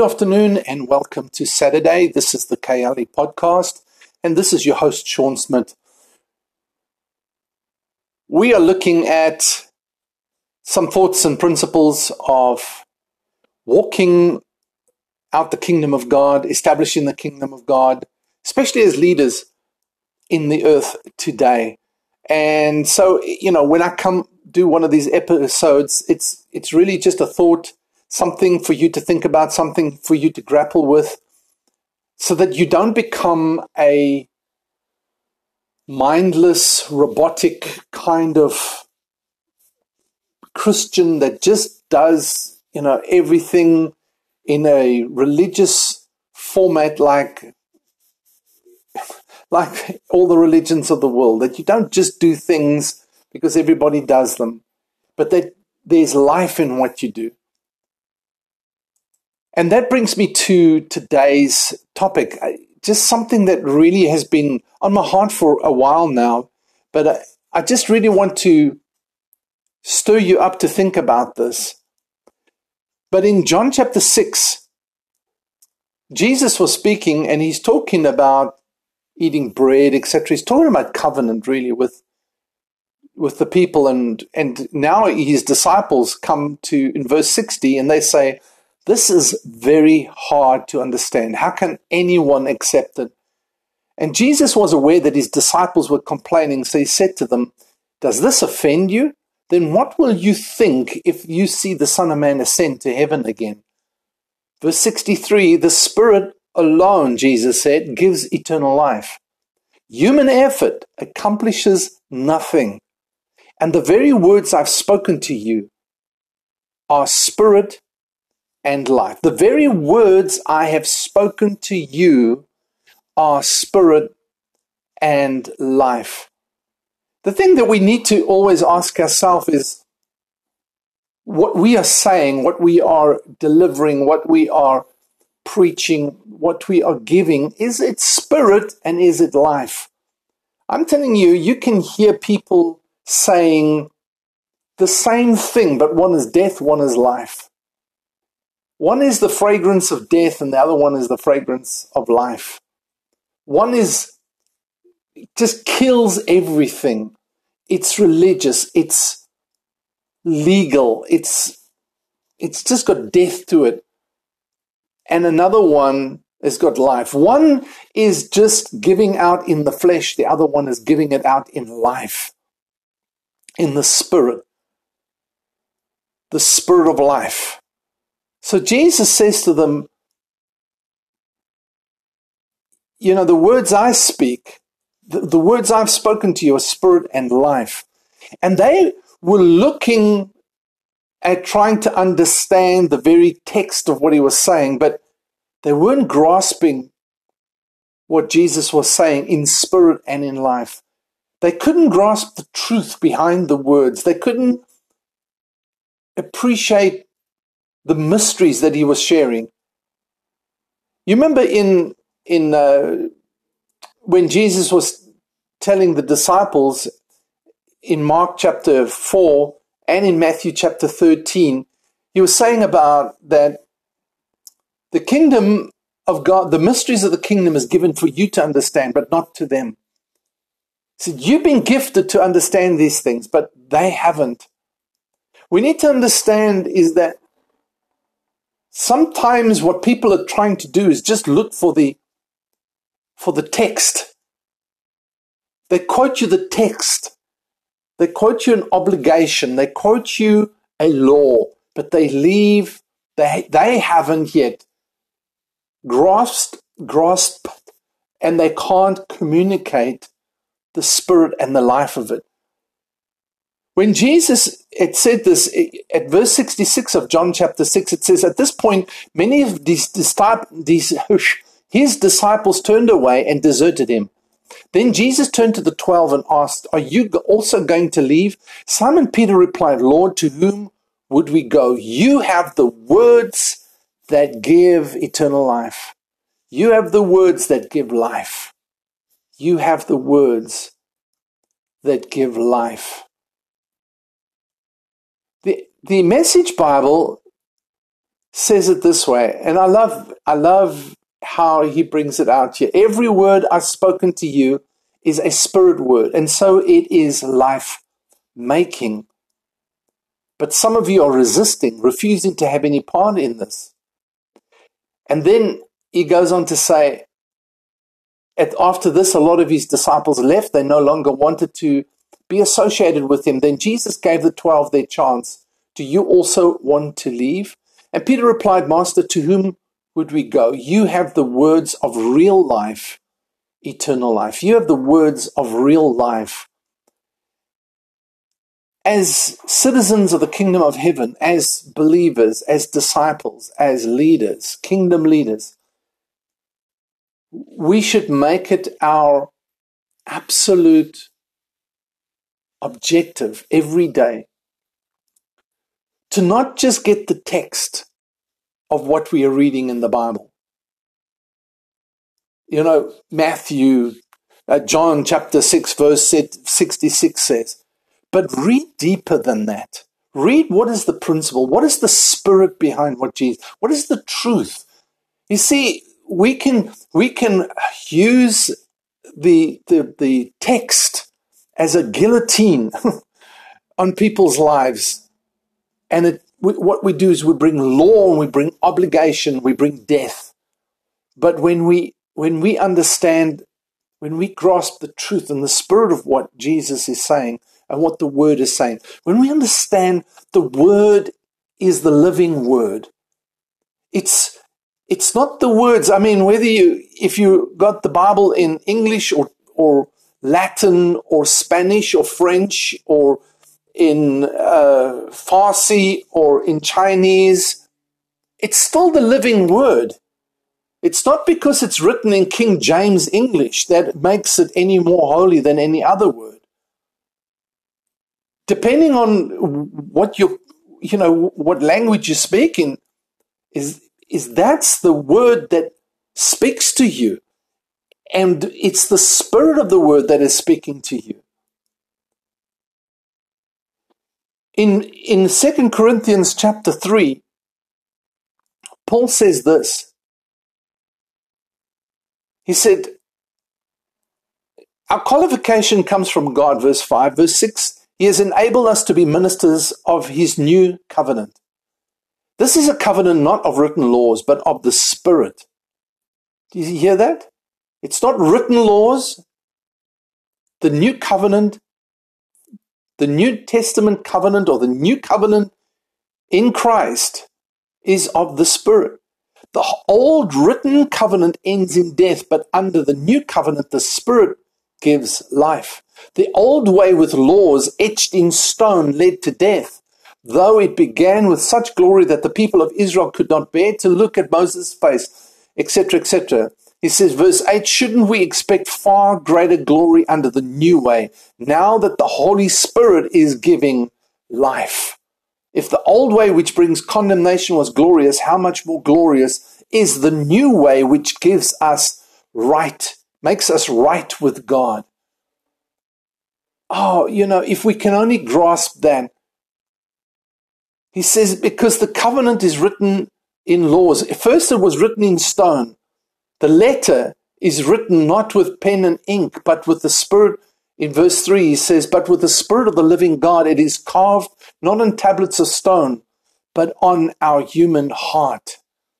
Good afternoon and welcome to Saturday. This is the KLE podcast, and this is your host, Sean Smith. We are looking at some thoughts and principles of walking out the kingdom of God, establishing the kingdom of God, especially as leaders in the earth today. And so, you know, when I come do one of these episodes, it's it's really just a thought, something for you to think about, something for you to grapple with, so that you don't become a mindless, robotic kind of Christian that just does, you know, everything in a religious format like like all the religions of the world, that you don't just do things because everybody does them, but that there's life in what you do. And that brings me to today's topic, just something that really has been on my heart for a while now, but I, I just really want to stir you up to think about this. But in John chapter 6, Jesus was speaking and he's talking about eating bread, etc. He's talking about covenant really with with the people and and now his disciples come to in verse 60 and they say this is very hard to understand how can anyone accept it and jesus was aware that his disciples were complaining so he said to them does this offend you then what will you think if you see the son of man ascend to heaven again verse 63 the spirit alone, Jesus said, gives eternal life. Human effort accomplishes nothing. And the very words I've spoken to you are spirit and life. The very words I have spoken to you are spirit and life. The thing that we need to always ask ourselves is what we are saying, what we are delivering, what we are preaching, what we are giving, is it spirit and is it life? I'm telling you, you can hear people saying the same thing, but one is death, one is life. One is the fragrance of death, and the other one is the fragrance of life. One is just kills everything. It's religious, it's legal, it's it's just got death to it and another one has got life. One is just giving out in the flesh, the other one is giving it out in life, in the spirit, the spirit of life. So Jesus says to them, You know, the words I speak, the, the words I've spoken to you are spirit and life. And they were looking at trying to understand the very text of what he was saying, but they weren't grasping what Jesus was saying in spirit and in life. They couldn't grasp the truth behind the words. They couldn't appreciate the mysteries that he was sharing. You remember in in uh, when Jesus was telling the disciples in Mark chapter 4 and in Matthew chapter 13, he was saying about that the kingdom of God, the mysteries of the kingdom is given for you to understand, but not to them. He said, You've been gifted to understand these things, but they haven't. We need to understand is that sometimes what people are trying to do is just look for the for the text. They quote you the text. They quote you an obligation, they quote you a law, but they leave, they, they haven't yet grasped, grasped, and they can't communicate the spirit and the life of it. When Jesus it said this at verse 66 of John chapter 6, it says, At this point, many of these, these his disciples turned away and deserted him. Then Jesus turned to the twelve and asked, Are you also going to leave? Simon Peter replied, Lord, to whom would we go? You have the words that give eternal life. You have the words that give life. You have the words that give life. The, the Message Bible says it this way, and I love, I love how he brings it out here. Every word I've spoken to you is a spirit word, and so it is life making. But some of you are resisting, refusing to have any part in this. And then he goes on to say, after this, a lot of his disciples left. They no longer wanted to be associated with him. Then Jesus gave the twelve their chance. Do you also want to leave? And Peter replied, Master, to whom would we go? You have the words of real life, eternal life. You have the words of real life. As citizens of the kingdom of heaven, as believers, as disciples, as leaders, kingdom leaders, we should make it our absolute objective every day to not just get the text of what we are reading in the Bible. You know, Matthew, uh, John chapter 6, verse 66 says, but read deeper than that. Read what is the principle, what is the spirit behind what Jesus, what is the truth. You see, we can we can use the the, the text as a guillotine on people's lives, and it, we, what we do is we bring law we bring obligation, we bring death. But when we when we understand, when we grasp the truth and the spirit of what Jesus is saying and what the Word is saying, when we understand the Word is the living Word, it's it's not the words. I mean, whether you, if you got the Bible in English or, or Latin or Spanish or French or in uh, Farsi or in Chinese, it's still the living word. It's not because it's written in King James English that makes it any more holy than any other word. Depending on what you, you know, what language you speak in, is is that's the word that speaks to you. And it's the spirit of the word that is speaking to you. In, in 2 Corinthians chapter 3, Paul says this. He said, Our qualification comes from God, verse 5. Verse 6, He has enabled us to be ministers of His new covenant this is a covenant not of written laws, but of the Spirit. Do you hear that? It's not written laws. The new covenant, the New Testament covenant, or the new covenant in Christ is of the Spirit. The old written covenant ends in death, but under the new covenant, the Spirit gives life. The old way with laws etched in stone led to death though it began with such glory that the people of Israel could not bear to look at Moses' face, etc., etc. He says, verse 8, shouldn't we expect far greater glory under the new way, now that the Holy Spirit is giving life? If the old way which brings condemnation was glorious, how much more glorious is the new way which gives us right, makes us right with God? Oh, you know, if we can only grasp that, he says, because the covenant is written in laws. First, it was written in stone. The letter is written not with pen and ink, but with the Spirit. In verse 3, he says, But with the Spirit of the living God, it is carved not on tablets of stone, but on our human heart.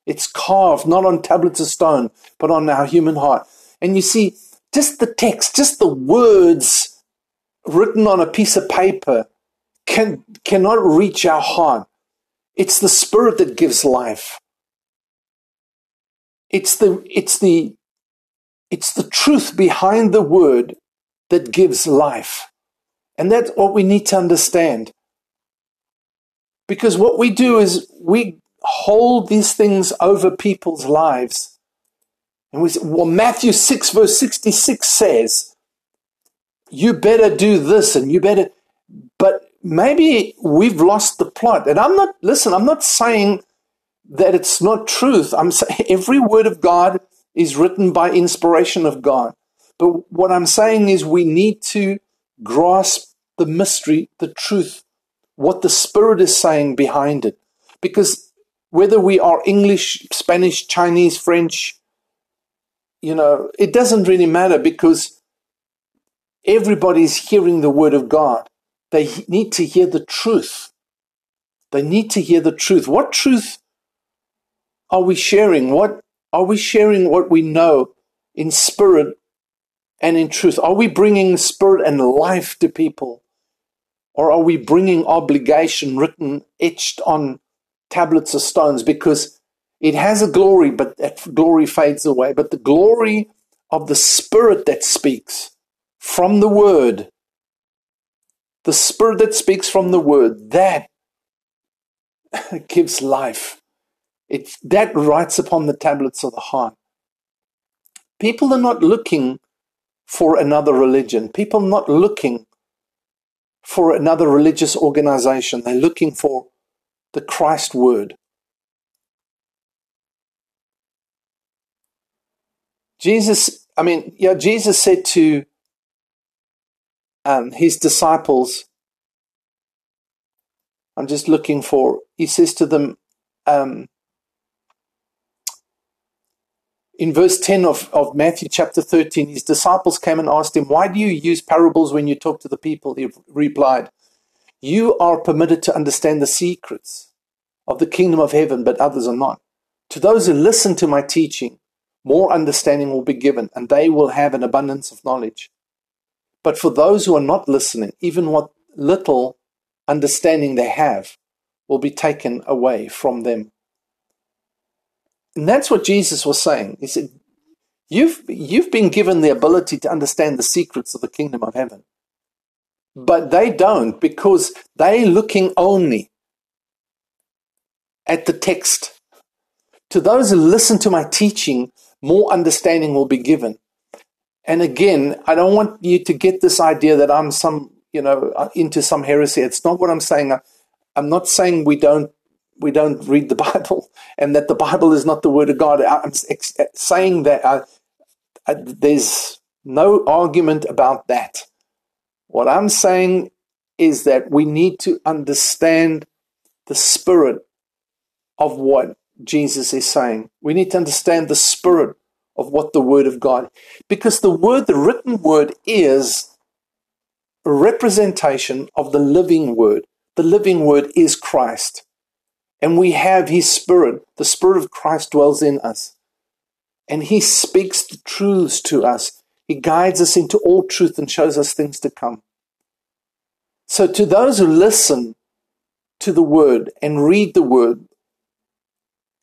It's carved not on tablets of stone, but on our human heart. And you see, just the text, just the words written on a piece of paper can, cannot reach our heart. It's the spirit that gives life. It's the, it's the, it's the truth behind the word that gives life. And that's what we need to understand. Because what we do is we hold these things over people's lives. And we say, well, Matthew 6, verse 66 says, you better do this and you better. But maybe we've lost the plot. And I'm not, listen, I'm not saying that it's not truth. I'm saying every word of God is written by inspiration of God. But what I'm saying is we need to grasp the mystery, the truth, what the Spirit is saying behind it. Because whether we are English, Spanish, Chinese, French, you know, it doesn't really matter because everybody's hearing the word of God. They need to hear the truth. They need to hear the truth. What truth are we sharing? What are we sharing what we know in spirit and in truth? Are we bringing spirit and life to people? Or are we bringing obligation written, etched on tablets of stones? Because it has a glory, but that glory fades away. But the glory of the Spirit that speaks from the Word, the Spirit that speaks from the Word, that gives life. It, that writes upon the tablets of the heart. People are not looking for another religion. People are not looking for another religious organization. They're looking for the Christ word. Jesus, I mean, yeah, Jesus said to um, his disciples, I'm just looking for, he says to them, um, in verse 10 of, of Matthew chapter 13, his disciples came and asked him, Why do you use parables when you talk to the people? He replied, You are permitted to understand the secrets of the kingdom of heaven, but others are not. To those who listen to my teaching, more understanding will be given, and they will have an abundance of knowledge. But for those who are not listening, even what little understanding they have will be taken away from them. And that's what Jesus was saying. He said, You've, you've been given the ability to understand the secrets of the kingdom of heaven. But they don't because they're looking only at the text. To those who listen to my teaching, more understanding will be given. And again, I don't want you to get this idea that I'm some, you know, uh, into some heresy. It's not what I'm saying. I'm not saying we don't we don't read the Bible and that the Bible is not the Word of God. I'm saying that uh, uh, there's no argument about that. What I'm saying is that we need to understand the spirit of what Jesus is saying. We need to understand the spirit of what the Word of God, because the Word, the written Word, is a representation of the living Word. The living Word is Christ. And we have His Spirit. The Spirit of Christ dwells in us. And He speaks the truths to us. He guides us into all truth and shows us things to come. So, to those who listen to the Word and read the Word,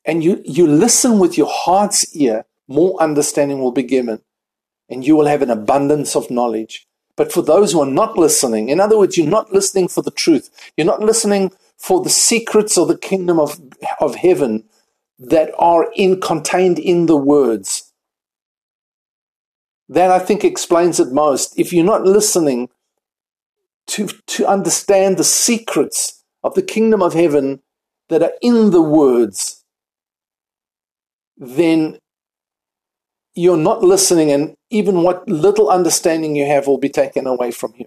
and you, you listen with your heart's ear, more understanding will be given, and you will have an abundance of knowledge. But for those who are not listening, in other words, you're not listening for the truth, you're not listening for the secrets of the kingdom of, of heaven that are in, contained in the words. That I think explains it most. If you're not listening to, to understand the secrets of the kingdom of heaven that are in the words, then you're not listening, and even what little understanding you have will be taken away from you.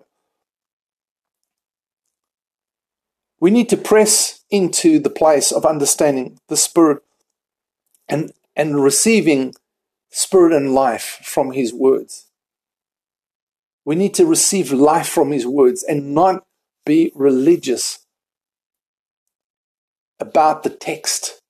We need to press into the place of understanding the Spirit and, and receiving Spirit and life from His words. We need to receive life from His words and not be religious about the text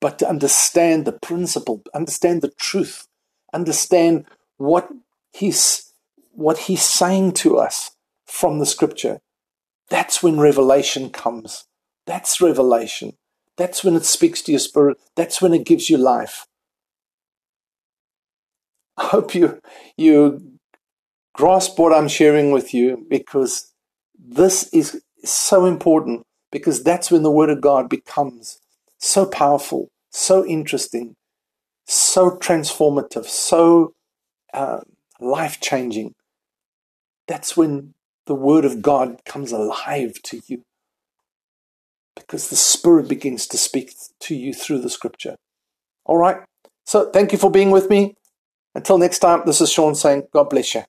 but to understand the principle, understand the truth, understand what he's, what he's saying to us from the scripture. That's when revelation comes. That's revelation. That's when it speaks to your spirit. That's when it gives you life. I hope you, you grasp what I'm sharing with you because this is so important because that's when the Word of God becomes so powerful, so interesting, so transformative, so uh, life changing. That's when the Word of God comes alive to you because the Spirit begins to speak to you through the Scripture. All right. So thank you for being with me. Until next time, this is Sean saying, God bless you.